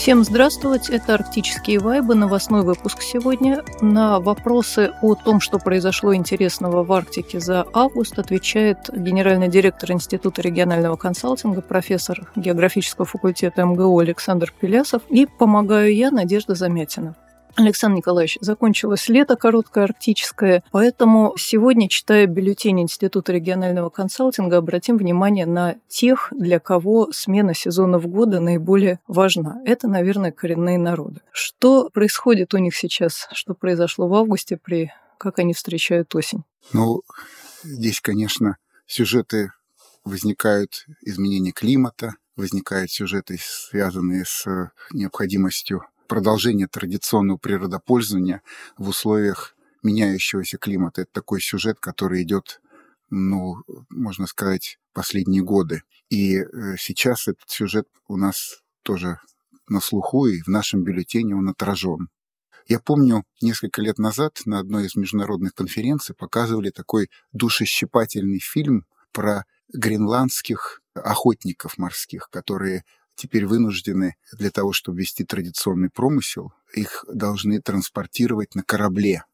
Всем здравствовать, это «Арктические вайбы», новостной выпуск сегодня. На вопросы о том, что произошло интересного в Арктике за август, отвечает генеральный директор Института регионального консалтинга, профессор географического факультета МГУ Александр Пелясов и помогаю я, Надежда Замятина. Александр Николаевич, закончилось лето короткое арктическое, поэтому сегодня, читая бюллетень Института регионального консалтинга, обратим внимание на тех, для кого смена сезонов года наиболее важна. Это, наверное, коренные народы. Что происходит у них сейчас? Что произошло в августе, при как они встречают осень? Ну, здесь, конечно, сюжеты возникают изменения климата, возникают сюжеты, связанные с необходимостью продолжение традиционного природопользования в условиях меняющегося климата. Это такой сюжет, который идет, ну, можно сказать, последние годы. И э, сейчас этот сюжет у нас тоже на слуху, и в нашем бюллетене он отражен. Я помню, несколько лет назад на одной из международных конференций показывали такой душещипательный фильм про гренландских охотников морских, которые теперь вынуждены для того, чтобы вести традиционный промысел, их должны транспортировать на корабле,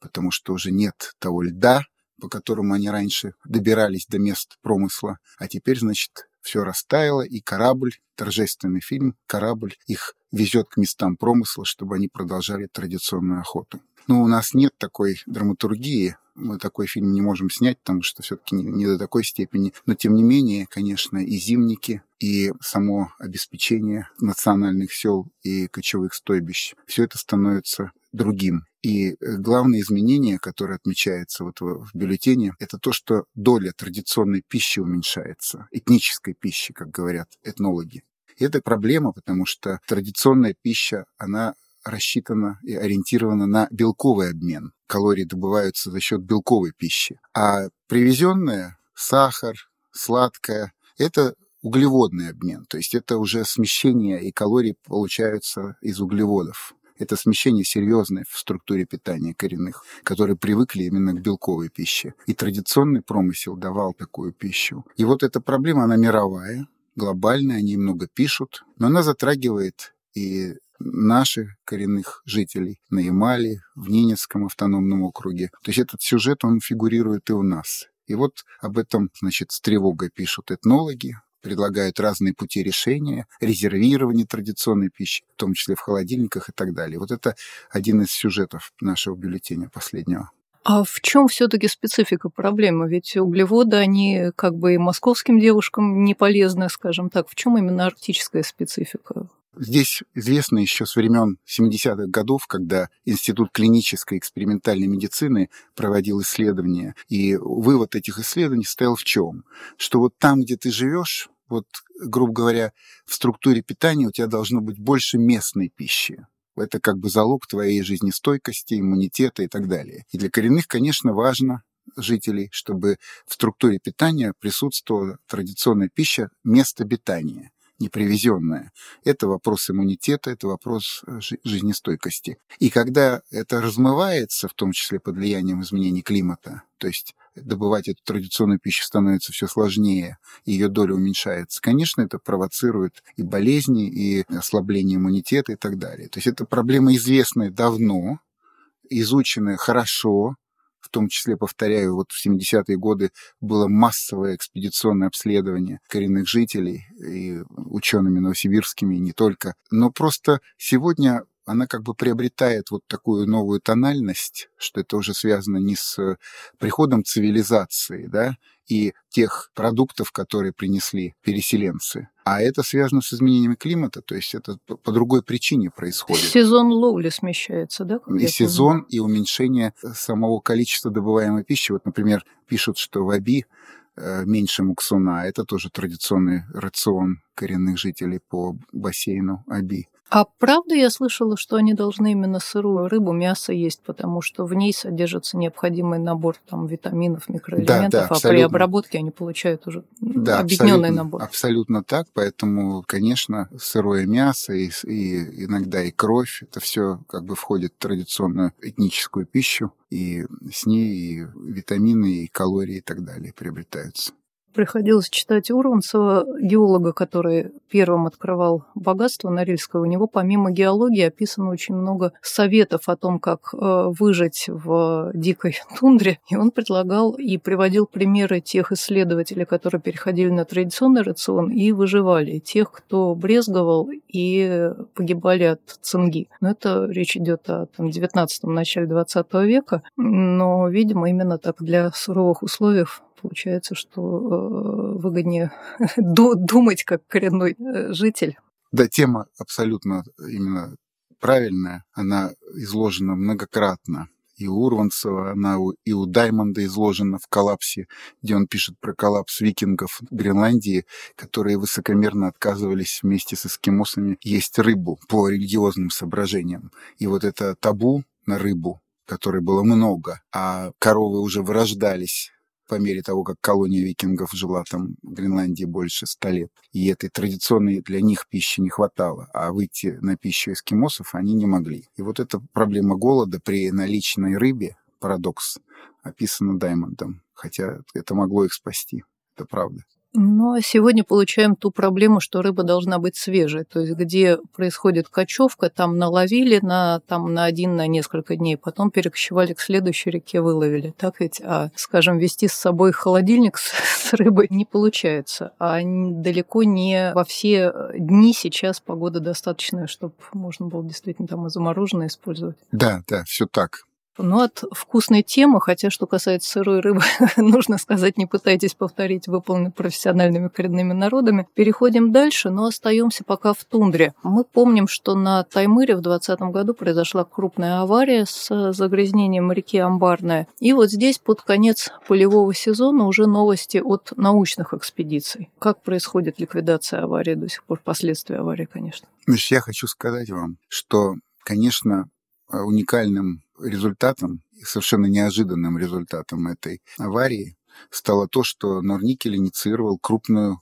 потому что уже нет того льда, по которому они раньше добирались до мест промысла, а теперь, значит, все растаяло, и корабль, торжественный фильм, корабль их везет к местам промысла, чтобы они продолжали традиционную охоту. Но у нас нет такой драматургии, мы такой фильм не можем снять, потому что все-таки не, не до такой степени. Но тем не менее, конечно, и зимники, и само обеспечение национальных сел и кочевых стойбищ, все это становится другим. И э, главное изменение, которое отмечается вот в бюллетене, это то, что доля традиционной пищи уменьшается, этнической пищи, как говорят этнологи. И это проблема, потому что традиционная пища, она рассчитана и ориентирована на белковый обмен. Калории добываются за счет белковой пищи. А привезенная сахар, сладкое – это углеводный обмен. То есть это уже смещение, и калории получаются из углеводов. Это смещение серьезное в структуре питания коренных, которые привыкли именно к белковой пище. И традиционный промысел давал такую пищу. И вот эта проблема, она мировая, глобальная, они много пишут, но она затрагивает и наших коренных жителей на Ямале, в Ненецком автономном округе. То есть этот сюжет, он фигурирует и у нас. И вот об этом, значит, с тревогой пишут этнологи, предлагают разные пути решения, резервирование традиционной пищи, в том числе в холодильниках и так далее. Вот это один из сюжетов нашего бюллетеня последнего. А в чем все-таки специфика проблемы? Ведь углеводы, они как бы и московским девушкам не полезны, скажем так. В чем именно арктическая специфика? Здесь известно еще с времен 70-х годов, когда Институт клинической экспериментальной медицины проводил исследования. И вывод этих исследований стоял в чем? Что вот там, где ты живешь, вот, грубо говоря, в структуре питания у тебя должно быть больше местной пищи. Это как бы залог твоей жизнестойкости, иммунитета и так далее. И для коренных, конечно, важно жителей, чтобы в структуре питания присутствовала традиционная пища, место обитания непривезенное. Это вопрос иммунитета, это вопрос э, жизнестойкости. И когда это размывается, в том числе под влиянием изменений климата, то есть добывать эту традиционную пищу становится все сложнее, ее доля уменьшается. Конечно, это провоцирует и болезни, и ослабление иммунитета и так далее. То есть это проблема известная давно, изученная хорошо, в том числе, повторяю, вот в 70-е годы было массовое экспедиционное обследование коренных жителей и учеными новосибирскими, и не только. Но просто сегодня она как бы приобретает вот такую новую тональность, что это уже связано не с приходом цивилизации, да, и тех продуктов, которые принесли переселенцы. А это связано с изменениями климата, то есть это по другой причине происходит. Сезон ловли смещается, да? И сезон, и уменьшение самого количества добываемой пищи. Вот, например, пишут, что в Аби э, меньше муксуна. Это тоже традиционный рацион коренных жителей по бассейну Аби. А правда я слышала, что они должны именно сырую рыбу, мясо есть, потому что в ней содержится необходимый набор там, витаминов, микроэлементов, да, да, а при обработке они получают уже да, объединенный набор. Абсолютно так, поэтому, конечно, сырое мясо и, и иногда и кровь, это все как бы входит в традиционную этническую пищу, и с ней и витамины, и калории и так далее приобретаются. Приходилось читать Урванцева, геолога, который первым открывал богатство Норильское. У него помимо геологии описано очень много советов о том, как э, выжить в дикой тундре. И он предлагал и приводил примеры тех исследователей, которые переходили на традиционный рацион и выживали. Тех, кто брезговал и погибали от цинги. Но это речь идет о там, 19-м, начале 20 века. Но, видимо, именно так для суровых условий получается, что э, выгоднее думать как коренной э, житель. Да, тема абсолютно именно правильная. Она изложена многократно. И у Урванцева, она и у Даймонда изложена в «Коллапсе», где он пишет про коллапс викингов Гренландии, которые высокомерно отказывались вместе с эскимосами есть рыбу по религиозным соображениям. И вот это табу на рыбу, которой было много, а коровы уже вырождались по мере того, как колония викингов жила там в Гренландии больше ста лет. И этой традиционной для них пищи не хватало, а выйти на пищу эскимосов они не могли. И вот эта проблема голода при наличной рыбе, парадокс, описана Даймондом, хотя это могло их спасти. Это правда. Ну, а сегодня получаем ту проблему, что рыба должна быть свежей. То есть, где происходит кочевка, там наловили на, там, на один, на несколько дней, потом перекочевали к следующей реке, выловили. Так ведь, а, скажем, вести с собой холодильник с, с рыбой не получается. А далеко не во все дни сейчас погода достаточная, чтобы можно было действительно там и замороженное использовать. Да, да, все так. Ну, от вкусной темы, хотя что касается сырой рыбы, нужно сказать, не пытайтесь повторить, выполненный профессиональными коренными народами. Переходим дальше, но остаемся пока в тундре. Мы помним, что на Таймыре в 2020 году произошла крупная авария с загрязнением реки Амбарная. И вот здесь под конец полевого сезона уже новости от научных экспедиций. Как происходит ликвидация аварии до сих пор, последствия аварии, конечно. Значит, я хочу сказать вам, что, конечно, уникальным результатом, совершенно неожиданным результатом этой аварии стало то, что Норникель инициировал крупную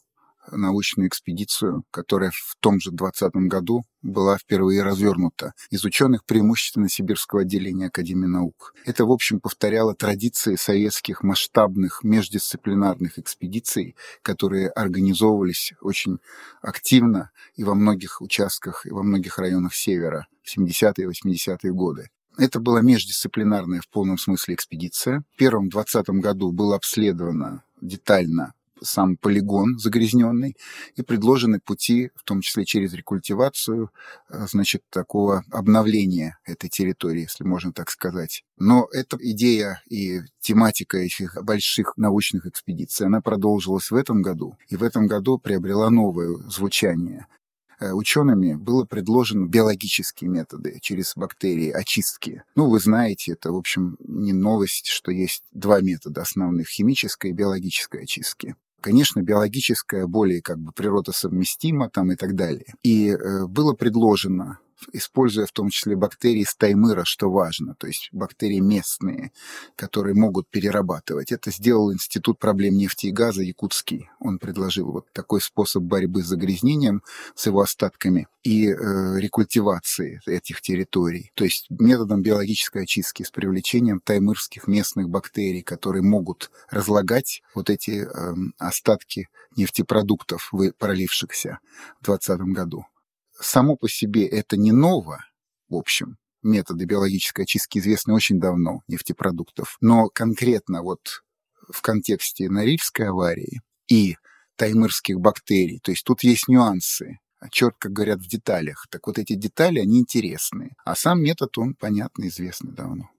научную экспедицию, которая в том же 2020 году была впервые развернута из ученых преимущественно Сибирского отделения Академии наук. Это, в общем, повторяло традиции советских масштабных междисциплинарных экспедиций, которые организовывались очень активно и во многих участках, и во многих районах Севера в 70-е и 80-е годы. Это была междисциплинарная в полном смысле экспедиция. В первом 20 году было обследовано детально сам полигон загрязненный и предложены пути, в том числе через рекультивацию, э, значит, такого обновления этой территории, если можно так сказать. Но эта идея и тематика этих больших научных экспедиций, она продолжилась в этом году, и в этом году приобрела новое звучание. Э, учеными было предложено биологические методы через бактерии очистки. Ну, вы знаете, это, в общем, не новость, что есть два метода основных – химической и биологической очистки. Конечно, биологическая более как бы природосовместима там и так далее. И э, было предложено используя в том числе бактерии стаймыра, что важно, то есть бактерии местные, которые могут перерабатывать. Это сделал Институт проблем нефти и газа Якутский. Он предложил вот такой способ борьбы с загрязнением, с его остатками и э, рекультивации этих территорий. То есть методом биологической очистки с привлечением таймырских местных бактерий, которые могут разлагать вот эти э, остатки нефтепродуктов, пролившихся в 2020 году само по себе это не ново, в общем, методы биологической очистки известны очень давно нефтепродуктов, но конкретно вот в контексте Норильской аварии и таймырских бактерий, то есть тут есть нюансы, четко говорят в деталях. Так вот эти детали, они интересные. А сам метод, он, понятно, известный давно.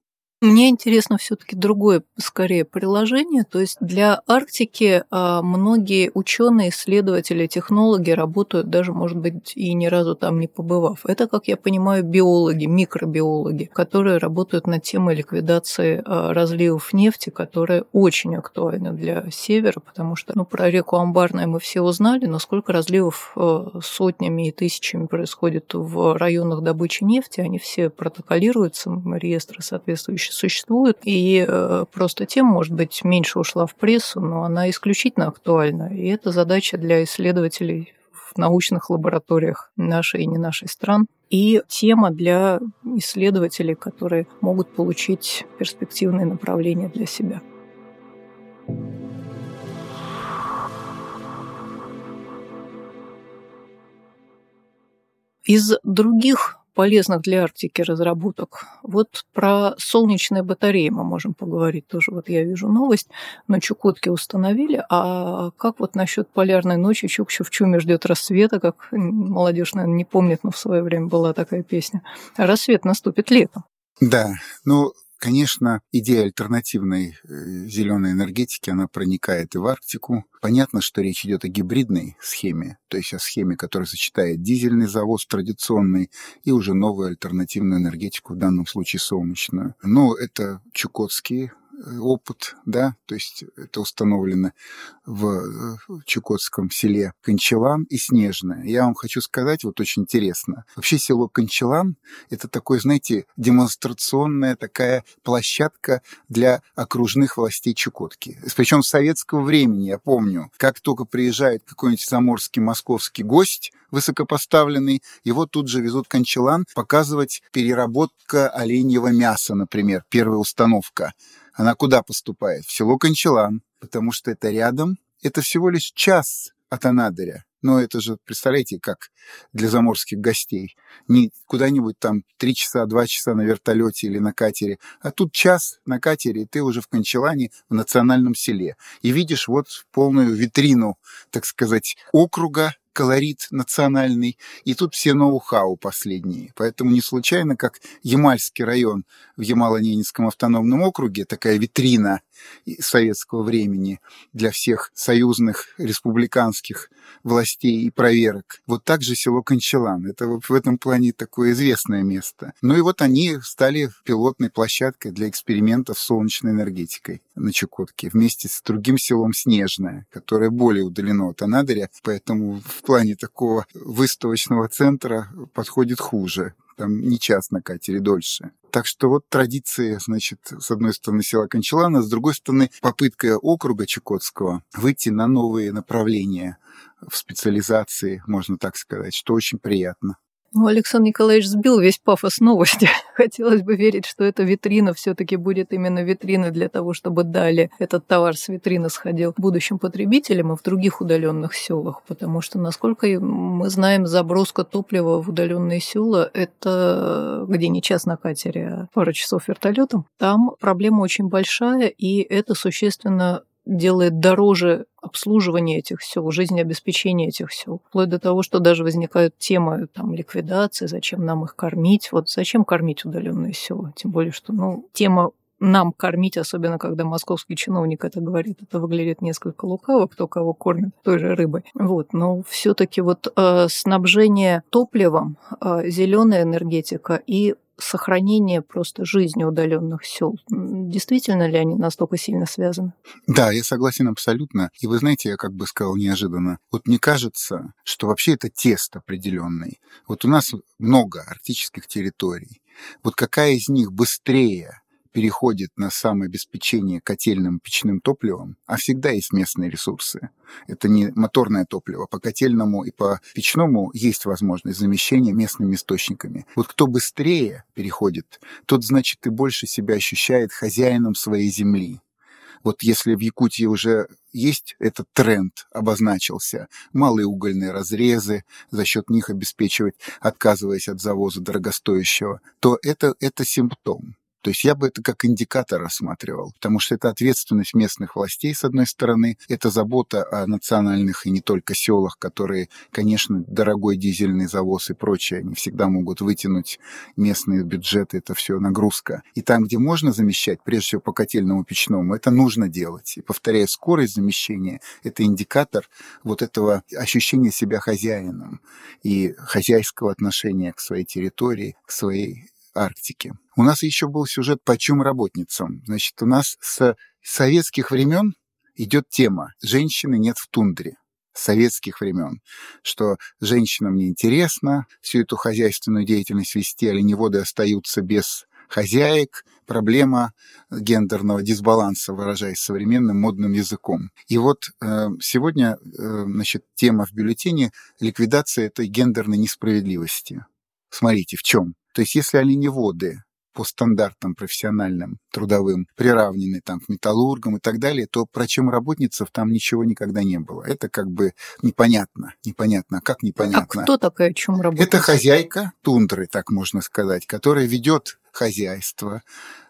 Мне интересно все-таки другое, скорее, приложение. То есть для Арктики а, многие ученые, исследователи, технологи работают, даже, может быть, и ни разу там не побывав. Это, как я понимаю, биологи, микробиологи, которые работают над темой ликвидации а, разливов нефти, которая очень актуальна для Севера, потому что ну, про реку Амбарная мы все узнали, но сколько разливов а, сотнями и тысячами происходит в районах добычи нефти, они все протоколируются, реестры соответствующие существует, и э, просто тем, может быть, меньше ушла в прессу, но она исключительно актуальна. И это задача для исследователей в научных лабораториях нашей и не нашей стран. И тема для исследователей, которые могут получить перспективные направления для себя. Из других полезных для Арктики разработок. Вот про солнечные батареи мы можем поговорить тоже. Вот я вижу новость, на Чукотке установили, а как вот насчет полярной ночи Чукчу в чуме ждет рассвета, как молодежь, наверное, не помнит, но в свое время была такая песня. рассвет наступит летом. Да, ну, Конечно, идея альтернативной э, зеленой энергетики, она проникает и в Арктику. Понятно, что речь идет о гибридной схеме, то есть о схеме, которая сочетает дизельный завоз традиционный и уже новую альтернативную энергетику, в данном случае солнечную. Но это чукотские опыт, да, то есть это установлено в э, Чукотском селе Кончелан и Снежное. Я вам хочу сказать, вот очень интересно, вообще село Кончелан – это такой, знаете, демонстрационная такая площадка для окружных властей Чукотки. Причем с советского времени, я помню, как только приезжает какой-нибудь заморский московский гость, высокопоставленный, его тут же везут Кончелан показывать переработка оленьего мяса, например, первая установка. Она куда поступает? В село Кончелан, потому что это рядом. Это всего лишь час от Анадыря. Но это же, представляете, как для заморских гостей. Не куда-нибудь там три часа, два часа на вертолете или на катере, а тут час на катере, и ты уже в Кончелане, в национальном селе. И видишь вот полную витрину, так сказать, округа, колорит национальный, и тут все ноу-хау последние. Поэтому не случайно, как Ямальский район в Ямало-Ненецком автономном округе, такая витрина советского времени для всех союзных республиканских властей и проверок. Вот так же село Кончелан. Это в этом плане такое известное место. Ну и вот они стали пилотной площадкой для экспериментов с солнечной энергетикой на Чукотке вместе с другим селом Снежное, которое более удалено от Анадыря, поэтому в плане такого выставочного центра подходит хуже там не час на катере дольше. Так что вот традиции, значит, с одной стороны села Кончелана, с другой стороны попытка округа Чукотского выйти на новые направления в специализации, можно так сказать, что очень приятно. Ну, Александр Николаевич сбил весь пафос новости. Хотелось бы верить, что эта витрина все-таки будет именно витриной для того, чтобы далее этот товар с витрины сходил будущим потребителям и в других удаленных селах. Потому что, насколько мы знаем, заброска топлива в удаленные села – это где не час на катере, а пара часов вертолетом. Там проблема очень большая, и это существенно делает дороже обслуживание этих сел, жизнеобеспечение этих сел. Вплоть до того, что даже возникают темы там, ликвидации, зачем нам их кормить. Вот зачем кормить удаленные села? Тем более, что ну, тема нам кормить, особенно когда московский чиновник это говорит, это выглядит несколько лукаво, кто кого кормит той же рыбой. Вот, но все-таки вот э, снабжение топливом, э, зеленая энергетика и сохранение просто жизни удаленных сел. Действительно ли они настолько сильно связаны? Да, я согласен абсолютно. И вы знаете, я как бы сказал неожиданно, вот мне кажется, что вообще это тест определенный. Вот у нас много арктических территорий. Вот какая из них быстрее переходит на самообеспечение котельным печным топливом, а всегда есть местные ресурсы. Это не моторное топливо. По котельному и по печному есть возможность замещения местными источниками. Вот кто быстрее переходит, тот, значит, и больше себя ощущает хозяином своей земли. Вот если в Якутии уже есть этот тренд, обозначился, малые угольные разрезы, за счет них обеспечивать, отказываясь от завоза дорогостоящего, то это, это симптом. То есть я бы это как индикатор рассматривал, потому что это ответственность местных властей, с одной стороны, это забота о национальных и не только селах, которые, конечно, дорогой дизельный завоз и прочее, они всегда могут вытянуть местные бюджеты, это все нагрузка. И там, где можно замещать, прежде всего по котельному печному, это нужно делать. И повторяю, скорость замещения – это индикатор вот этого ощущения себя хозяином и хозяйского отношения к своей территории, к своей Арктике. У нас еще был сюжет по чем работницам. Значит, у нас с советских времен идет тема «Женщины нет в тундре» советских времен, что женщинам неинтересно всю эту хозяйственную деятельность вести, оленеводы остаются без хозяек, проблема гендерного дисбаланса, выражаясь современным модным языком. И вот э, сегодня э, значит, тема в бюллетене – ликвидация этой гендерной несправедливости. Смотрите, в чем? То есть если оленеводы по стандартам профессиональным, трудовым, приравнены там к металлургам и так далее, то про чем работницев там ничего никогда не было. Это как бы непонятно. Непонятно. А как непонятно? А кто такая чем работница? Это хозяйка тундры, так можно сказать, которая ведет хозяйство,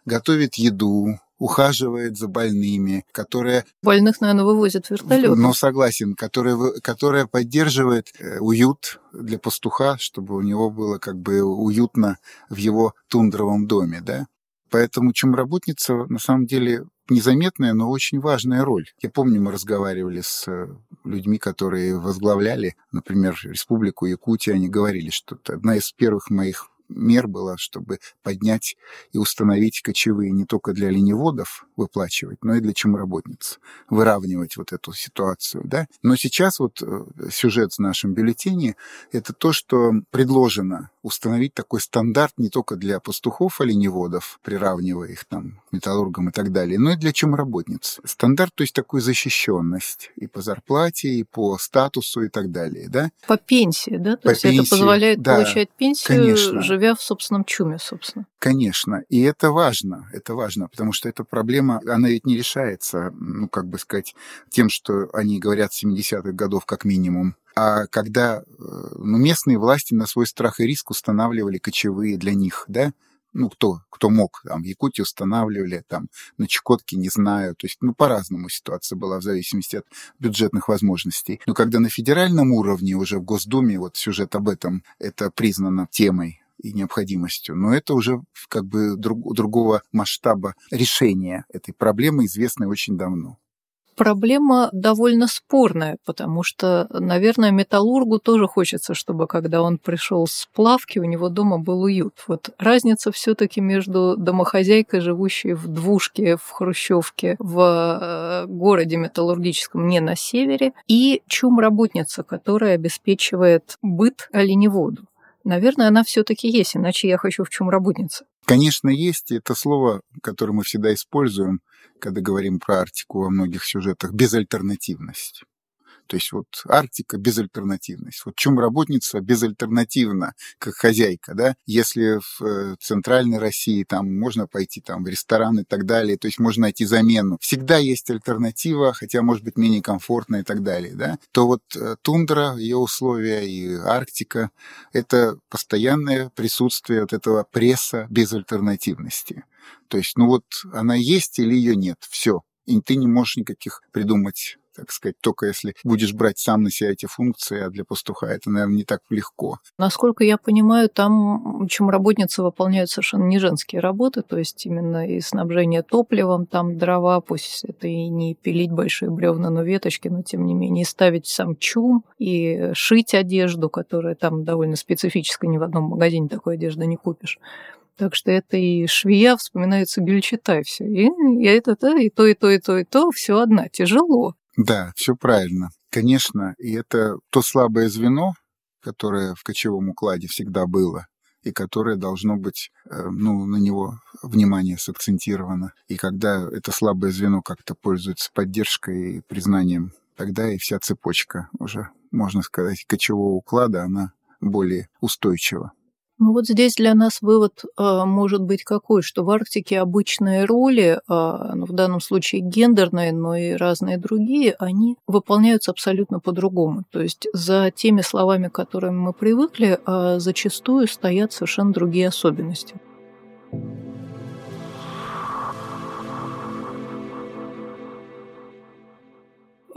готовит еду, ухаживает за больными, которая... Больных, наверное, вывозят вертолет. Ну, согласен, которая, которая поддерживает э, уют для пастуха, чтобы у него было как бы уютно в его тундровом доме, да. Поэтому чумработница на самом деле незаметная, но очень важная роль. Я помню, мы разговаривали с э, людьми, которые возглавляли, например, Республику Якутия, они говорили, что это одна из первых моих мер была, чтобы поднять и установить кочевые не только для оленеводов выплачивать, но и для чумработниц, выравнивать вот эту ситуацию. Да? Но сейчас вот э, сюжет в нашем бюллетене — это то, что предложено установить такой стандарт не только для пастухов оленеводов, приравнивая их там к металлургам и так далее, но и для чумработниц. Стандарт, то есть такую защищенность и по зарплате, и по статусу и так далее. Да? По пенсии, да? То по есть пенсии, это позволяет да, получать пенсию, конечно. Живя в собственном чуме, собственно. Конечно. И это важно. Это важно, потому что эта проблема, она ведь не решается, ну, как бы сказать, тем, что они говорят с 70-х годов как минимум. А когда э, ну, местные власти на свой страх и риск устанавливали кочевые для них, да, ну, кто, кто мог, там, в Якутии устанавливали, там, на Чукотке, не знаю, то есть, ну, по-разному ситуация была в зависимости от бюджетных возможностей. Но когда на федеральном уровне, уже в Госдуме, вот сюжет об этом, это признано темой и необходимостью. Но это уже как бы друг, другого масштаба решения этой проблемы, известной очень давно проблема довольно спорная, потому что, наверное, металлургу тоже хочется, чтобы когда он пришел с плавки, у него дома был уют. Вот разница все-таки между домохозяйкой, живущей в двушке, в хрущевке, в э, городе металлургическом не на севере, и чум-работница, которая обеспечивает быт оленеводу. Наверное, она все-таки есть, иначе я хочу в чем работница. Конечно, есть. Это слово, которое мы всегда используем, когда говорим про Арктику во многих сюжетах, безальтернативность. То есть вот Арктика – безальтернативность. Вот чем работница безальтернативна, как хозяйка, да? Если в э, центральной России там можно пойти там в ресторан и так далее, то есть можно найти замену. Всегда есть альтернатива, хотя может быть менее комфортная и так далее, да? То вот э, тундра, ее условия и Арктика – это постоянное присутствие вот этого пресса безальтернативности. То есть, ну вот она есть или ее нет, все. И ты не можешь никаких придумать так сказать, только если будешь брать сам на себя эти функции, а для пастуха это, наверное, не так легко. Насколько я понимаю, там чем работницы выполняют совершенно не женские работы, то есть именно и снабжение топливом, там дрова, пусть это и не пилить большие бревна, но веточки, но тем не менее, и ставить сам чум, и шить одежду, которая там довольно специфическая, ни в одном магазине такой одежды не купишь. Так что это и швея, вспоминается Гюльчатай все. И, и это, то, и то, и то, и то, и то, все одна. Тяжело. Да, все правильно. Конечно, и это то слабое звено, которое в кочевом укладе всегда было, и которое должно быть, э, ну, на него внимание сакцентировано. И когда это слабое звено как-то пользуется поддержкой и признанием, тогда и вся цепочка уже, можно сказать, кочевого уклада, она более устойчива. Ну вот здесь для нас вывод э, может быть какой, что в Арктике обычные роли, э, ну, в данном случае гендерные, но и разные другие, они выполняются абсолютно по-другому. То есть за теми словами, к которым мы привыкли, э, зачастую стоят совершенно другие особенности.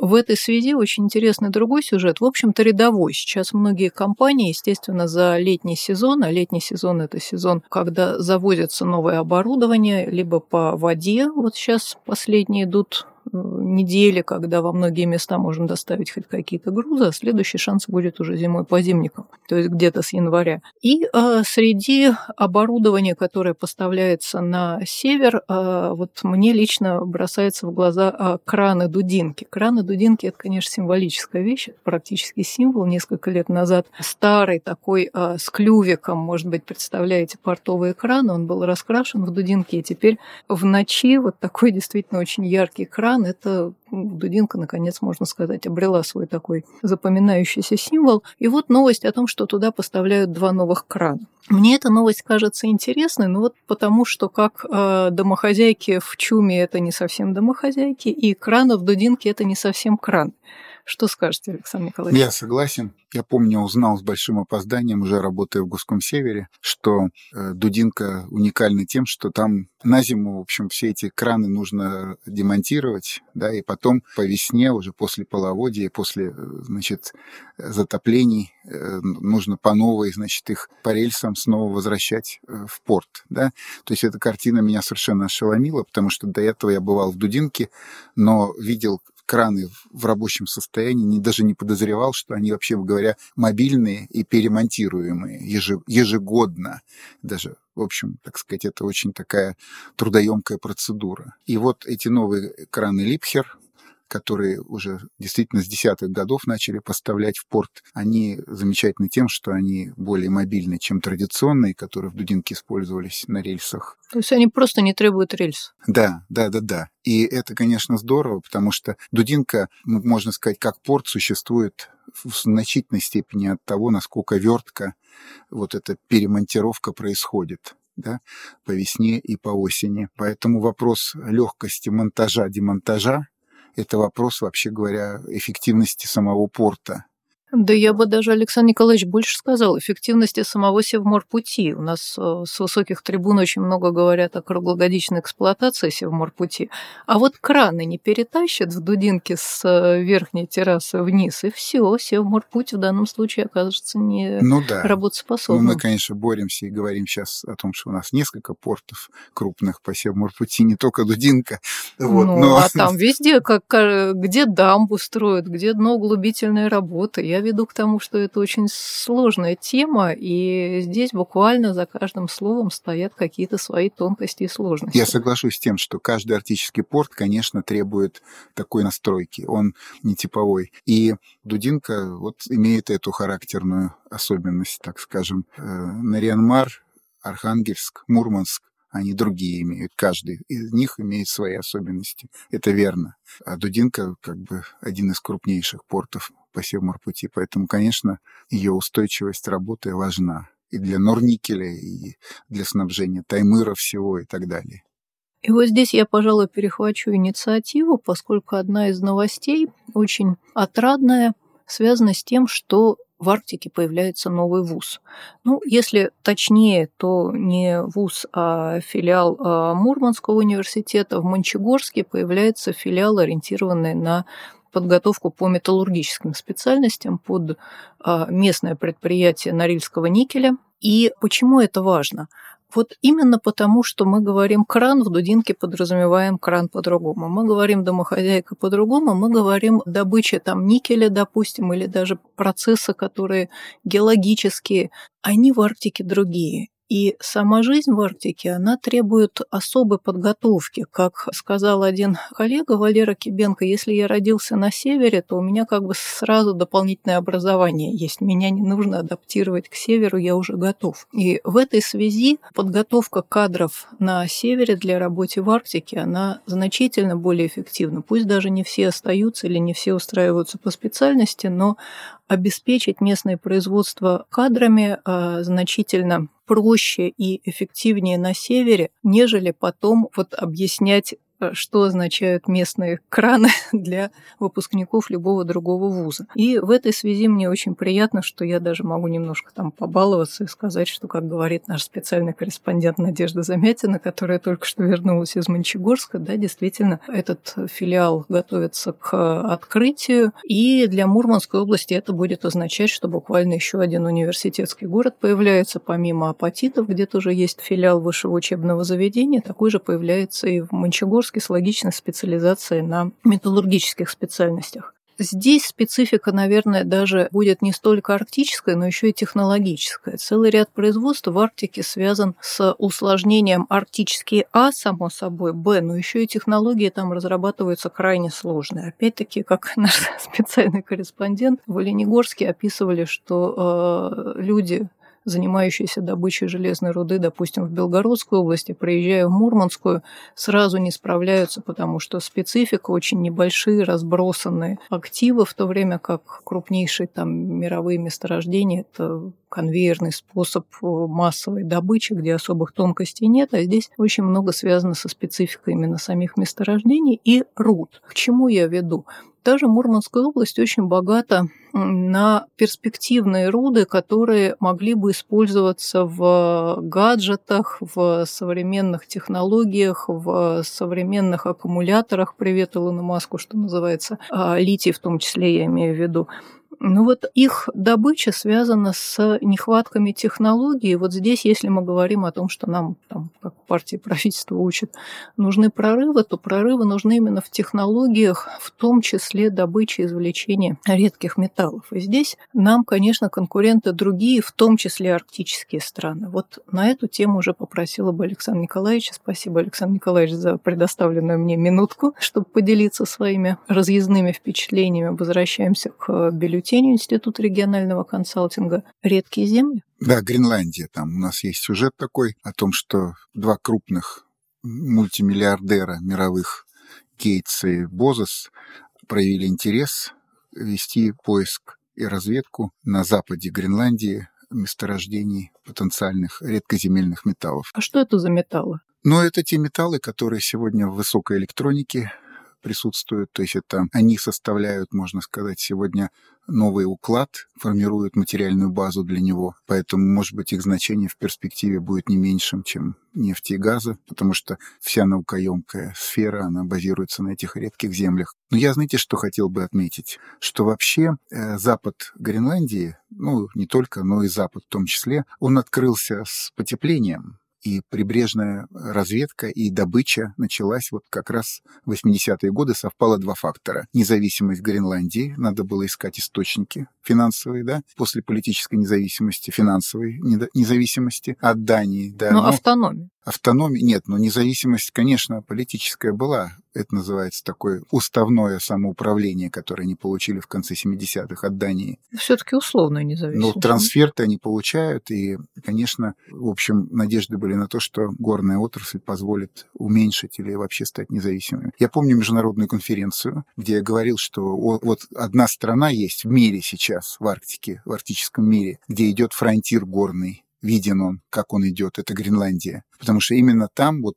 В этой связи очень интересный другой сюжет, в общем-то рядовой. Сейчас многие компании, естественно, за летний сезон, а летний сезон – это сезон, когда завозится новое оборудование, либо по воде, вот сейчас последние идут недели, когда во многие места можем доставить хоть какие-то грузы, а следующий шанс будет уже зимой по зимникам, то есть где-то с января. И э, среди оборудования, которое поставляется на север, э, вот мне лично бросается в глаза э, краны-дудинки. Краны-дудинки – это, конечно, символическая вещь, практически символ. Несколько лет назад старый такой э, с клювиком, может быть, представляете, портовый кран, он был раскрашен в дудинки, и теперь в ночи вот такой действительно очень яркий кран кран – это Дудинка, наконец, можно сказать, обрела свой такой запоминающийся символ. И вот новость о том, что туда поставляют два новых крана. Мне эта новость кажется интересной, ну вот потому что как э, домохозяйки в чуме это не совсем домохозяйки, и краны в Дудинке это не совсем кран. Что скажете, Александр Николаевич? Я согласен. Я помню, узнал с большим опозданием, уже работая в Гуском Севере, что э, Дудинка уникальна тем, что там на зиму, в общем, все эти краны нужно демонтировать, да, и потом по весне, уже после половодья, после, э, значит, затоплений, э, нужно по новой, значит, их по рельсам снова возвращать в порт, да. То есть эта картина меня совершенно ошеломила, потому что до этого я бывал в Дудинке, но видел краны в рабочем состоянии, не, даже не подозревал, что они, вообще говоря, мобильные и перемонтируемые ежегодно. Даже, в общем, так сказать, это очень такая трудоемкая процедура. И вот эти новые краны Липхер, которые уже действительно с десятых годов начали поставлять в порт, они замечательны тем, что они более мобильны, чем традиционные, которые в Дудинке использовались на рельсах. То есть они просто не требуют рельс. Да, да, да, да. И это, конечно, здорово, потому что Дудинка, можно сказать, как порт существует в значительной степени от того, насколько вертка вот эта перемонтировка происходит да, по весне и по осени. Поэтому вопрос легкости монтажа, демонтажа это вопрос, вообще говоря, эффективности самого порта. Да я бы даже, Александр Николаевич, больше сказал, эффективности самого Севморпути. У нас э, с высоких трибун очень много говорят о круглогодичной эксплуатации Севморпути. А вот краны не перетащат в дудинке с э, верхней террасы вниз, и все, Севморпуть в данном случае окажется не ну, да. работоспособным. Ну, мы, конечно, боремся и говорим сейчас о том, что у нас несколько портов крупных по Севморпути, не только дудинка. Вот, ну, но... а там везде, как, где дамбу строят, где дно углубительной работы. Я я веду к тому, что это очень сложная тема, и здесь буквально за каждым словом стоят какие-то свои тонкости и сложности. Я соглашусь с тем, что каждый арктический порт, конечно, требует такой настройки. Он не типовой. И Дудинка вот имеет эту характерную особенность, так скажем. Э, Нарьянмар, Архангельск, Мурманск они другие имеют. Каждый из них имеет свои особенности. Это верно. А Дудинка как бы один из крупнейших портов по Севморпути, поэтому, конечно, ее устойчивость работы важна и для Норникеля, и для снабжения Таймыра всего и так далее. И вот здесь я, пожалуй, перехвачу инициативу, поскольку одна из новостей очень отрадная, связана с тем, что в Арктике появляется новый вуз. Ну, если точнее, то не вуз, а филиал а, Мурманского университета. В Мончегорске появляется филиал, ориентированный на подготовку по металлургическим специальностям под а, местное предприятие Норильского никеля. И почему это важно? Вот именно потому, что мы говорим кран, в Дудинке подразумеваем кран по-другому. Мы говорим домохозяйка по-другому, мы говорим добыча там никеля, допустим, или даже процессы, которые геологические, они в Арктике другие. И сама жизнь в Арктике, она требует особой подготовки. Как сказал один коллега Валера Кибенко, если я родился на севере, то у меня как бы сразу дополнительное образование есть. Меня не нужно адаптировать к северу, я уже готов. И в этой связи подготовка кадров на севере для работы в Арктике, она значительно более эффективна. Пусть даже не все остаются или не все устраиваются по специальности, но обеспечить местное производство кадрами а, значительно проще и эффективнее на севере, нежели потом вот объяснять что означают местные краны для выпускников любого другого вуза. И в этой связи мне очень приятно, что я даже могу немножко там побаловаться и сказать, что, как говорит наш специальный корреспондент Надежда Замятина, которая только что вернулась из Мончегорска, да, действительно, этот филиал готовится к открытию, и для Мурманской области это будет означать, что буквально еще один университетский город появляется, помимо апатитов, где тоже есть филиал высшего учебного заведения, такой же появляется и в Мончегорске Московский с логичной специализацией на металлургических специальностях. Здесь специфика, наверное, даже будет не столько арктическая, но еще и технологическая. Целый ряд производств в Арктике связан с усложнением арктические А, само собой, Б, но еще и технологии там разрабатываются крайне сложные. Опять-таки, как наш специальный корреспондент в Оленегорске описывали, что э, люди занимающиеся добычей железной руды, допустим, в Белгородской области, приезжая в Мурманскую, сразу не справляются, потому что специфика очень небольшие, разбросанные активы, в то время как крупнейшие там мировые месторождения – это конвейерный способ массовой добычи, где особых тонкостей нет, а здесь очень много связано со спецификой именно самих месторождений и руд. К чему я веду? Даже Мурманская область очень богата на перспективные руды, которые могли бы использоваться в гаджетах, в современных технологиях, в современных аккумуляторах. Привет Илону Маску, что называется. А, литий в том числе, я имею в виду. Ну вот их добыча связана с нехватками технологий. Вот здесь, если мы говорим о том, что нам, там, как партии правительства учат, нужны прорывы, то прорывы нужны именно в технологиях, в том числе добычи извлечения редких металлов. И здесь нам, конечно, конкуренты другие, в том числе арктические страны. Вот на эту тему уже попросила бы Александр Николаевич. Спасибо, Александр Николаевич, за предоставленную мне минутку, чтобы поделиться своими разъездными впечатлениями. Возвращаемся к бюллетеню бюллетеню Института регионального консалтинга «Редкие земли». Да, Гренландия. Там у нас есть сюжет такой о том, что два крупных мультимиллиардера мировых, Гейтс и Бозос, проявили интерес вести поиск и разведку на западе Гренландии месторождений потенциальных редкоземельных металлов. А что это за металлы? Ну, это те металлы, которые сегодня в высокой электронике присутствуют. То есть это они составляют, можно сказать, сегодня новый уклад, формируют материальную базу для него. Поэтому, может быть, их значение в перспективе будет не меньшим, чем нефти и газа, потому что вся наукоемкая сфера, она базируется на этих редких землях. Но я, знаете, что хотел бы отметить? Что вообще э, запад Гренландии, ну, не только, но и запад в том числе, он открылся с потеплением и прибрежная разведка и добыча началась вот как раз в 80-е годы, совпало два фактора. Независимость Гренландии, надо было искать источники финансовые, да, после политической независимости, финансовой независимости от Дании, да. Но, но автономия. Автономия, нет, но независимость, конечно, политическая была. Это называется такое уставное самоуправление, которое они получили в конце 70-х от Дании. Все-таки условная независимость. Но трансферты они получают, и, конечно, в общем, надежды были на то, что горная отрасль позволит уменьшить или вообще стать независимыми. Я помню международную конференцию, где я говорил, что вот одна страна есть в мире сейчас, в Арктике, в арктическом мире, где идет фронтир горный, виден он, как он идет, это Гренландия. Потому что именно там вот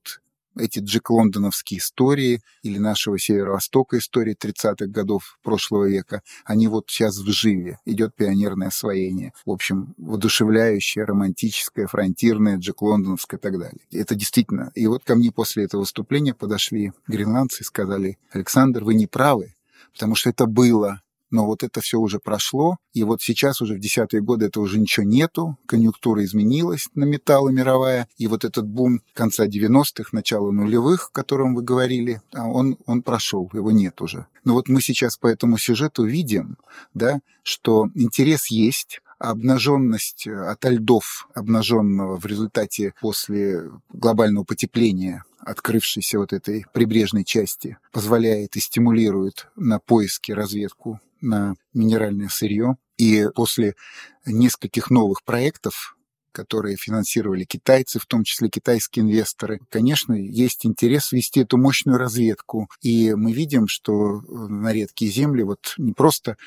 эти Джек Лондоновские истории или нашего Северо-Востока истории 30-х годов прошлого века, они вот сейчас в живе. Идет пионерное освоение. В общем, воодушевляющее, романтическое, фронтирное, Джек Лондоновское и так далее. Это действительно. И вот ко мне после этого выступления подошли гренландцы и сказали, Александр, вы не правы, потому что это было но вот это все уже прошло, и вот сейчас уже в десятые годы это уже ничего нету, конъюнктура изменилась на металлы мировая, и вот этот бум конца 90-х, начала нулевых, о котором вы говорили, а он, он прошел, его нет уже. Но вот мы сейчас по этому сюжету видим, да, что интерес есть, обнаженность от льдов, обнаженного в результате после глобального потепления открывшейся вот этой прибрежной части, позволяет и стимулирует на поиски, разведку на минеральное сырье. И после нескольких новых проектов, которые финансировали китайцы, в том числе китайские инвесторы. Конечно, есть интерес вести эту мощную разведку. И мы видим, что на редкие земли вот не просто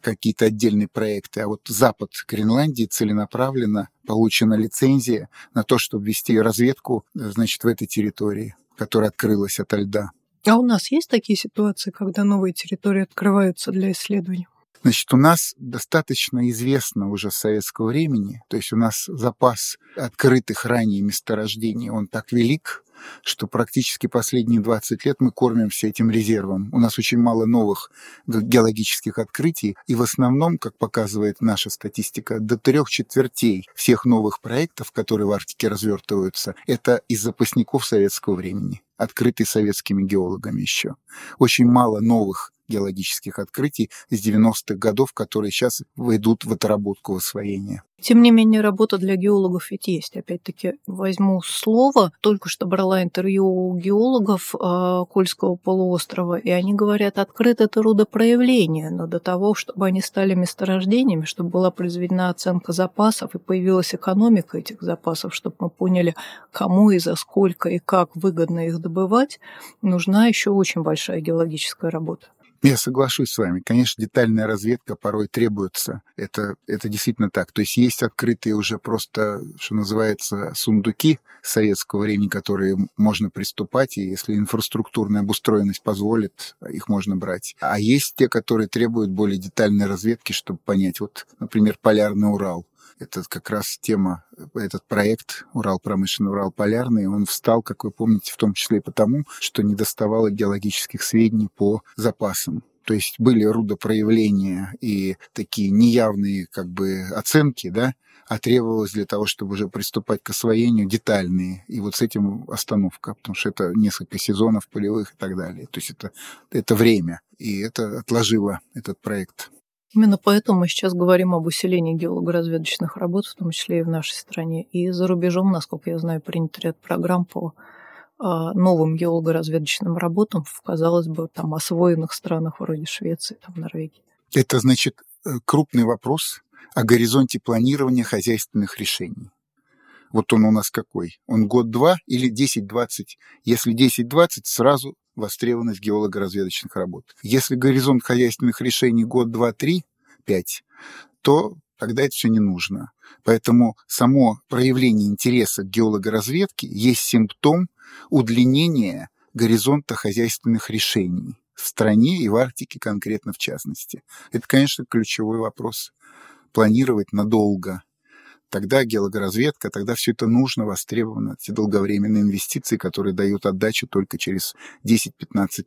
какие-то отдельные проекты, а вот запад Гренландии целенаправленно получена лицензия на то, чтобы вести разведку, значит, в этой территории, которая открылась ото льда. А у нас есть такие ситуации, когда новые территории открываются для исследований? Значит, у нас достаточно известно уже с советского времени, то есть у нас запас открытых ранее месторождений, он так велик, что практически последние 20 лет мы кормимся этим резервом. У нас очень мало новых геологических открытий, и в основном, как показывает наша статистика, до трех четвертей всех новых проектов, которые в Арктике развертываются, это из запасников советского времени открытый советскими геологами еще. Очень мало новых геологических открытий с 90-х годов, которые сейчас войдут в отработку в освоение. Тем не менее, работа для геологов ведь есть. Опять-таки, возьму слово. Только что брала интервью у геологов э, Кольского полуострова, и они говорят, открыто это рудопроявление, но до того, чтобы они стали месторождениями, чтобы была произведена оценка запасов и появилась экономика этих запасов, чтобы мы поняли, кому и за сколько и как выгодно их добывать, нужна еще очень большая геологическая работа. Я соглашусь с вами. Конечно, детальная разведка порой требуется. Это, это действительно так. То есть есть открытые уже просто, что называется, сундуки советского времени, которые можно приступать, и если инфраструктурная обустроенность позволит, их можно брать. А есть те, которые требуют более детальной разведки, чтобы понять. Вот, например, Полярный Урал. Это как раз тема, этот проект Урал промышленный, Урал полярный, он встал, как вы помните, в том числе и потому, что не доставало геологических сведений по запасам. То есть были рудопроявления и такие неявные как бы оценки, да, а требовалось для того, чтобы уже приступать к освоению детальные. И вот с этим остановка, потому что это несколько сезонов полевых и так далее. То есть это, это время. И это отложило этот проект. Именно поэтому мы сейчас говорим об усилении геологоразведочных работ, в том числе и в нашей стране. И за рубежом, насколько я знаю, принят ряд программ по а, новым геологоразведочным работам в, казалось бы, там освоенных странах вроде Швеции, там, Норвегии. Это, значит, э, крупный вопрос о горизонте планирования хозяйственных решений. Вот он у нас какой? Он год-два или 10-20? Если 10-20, сразу востребованность геолого-разведочных работ. Если горизонт хозяйственных решений год, два, три, пять, то тогда это все не нужно. Поэтому само проявление интереса к геологоразведке есть симптом удлинения горизонта хозяйственных решений в стране и в Арктике конкретно в частности. Это, конечно, ключевой вопрос. Планировать надолго – тогда геологоразведка, тогда все это нужно, востребовано, эти долговременные инвестиции, которые дают отдачу только через 10-15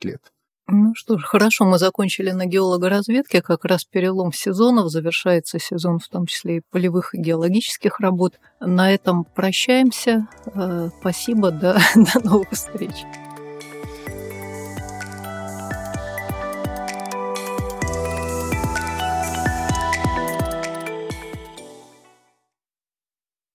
лет. Ну что ж, хорошо, мы закончили на геологоразведке, как раз перелом сезонов, завершается сезон в том числе и полевых и геологических работ. На этом прощаемся. Э, спасибо, до, до новых встреч.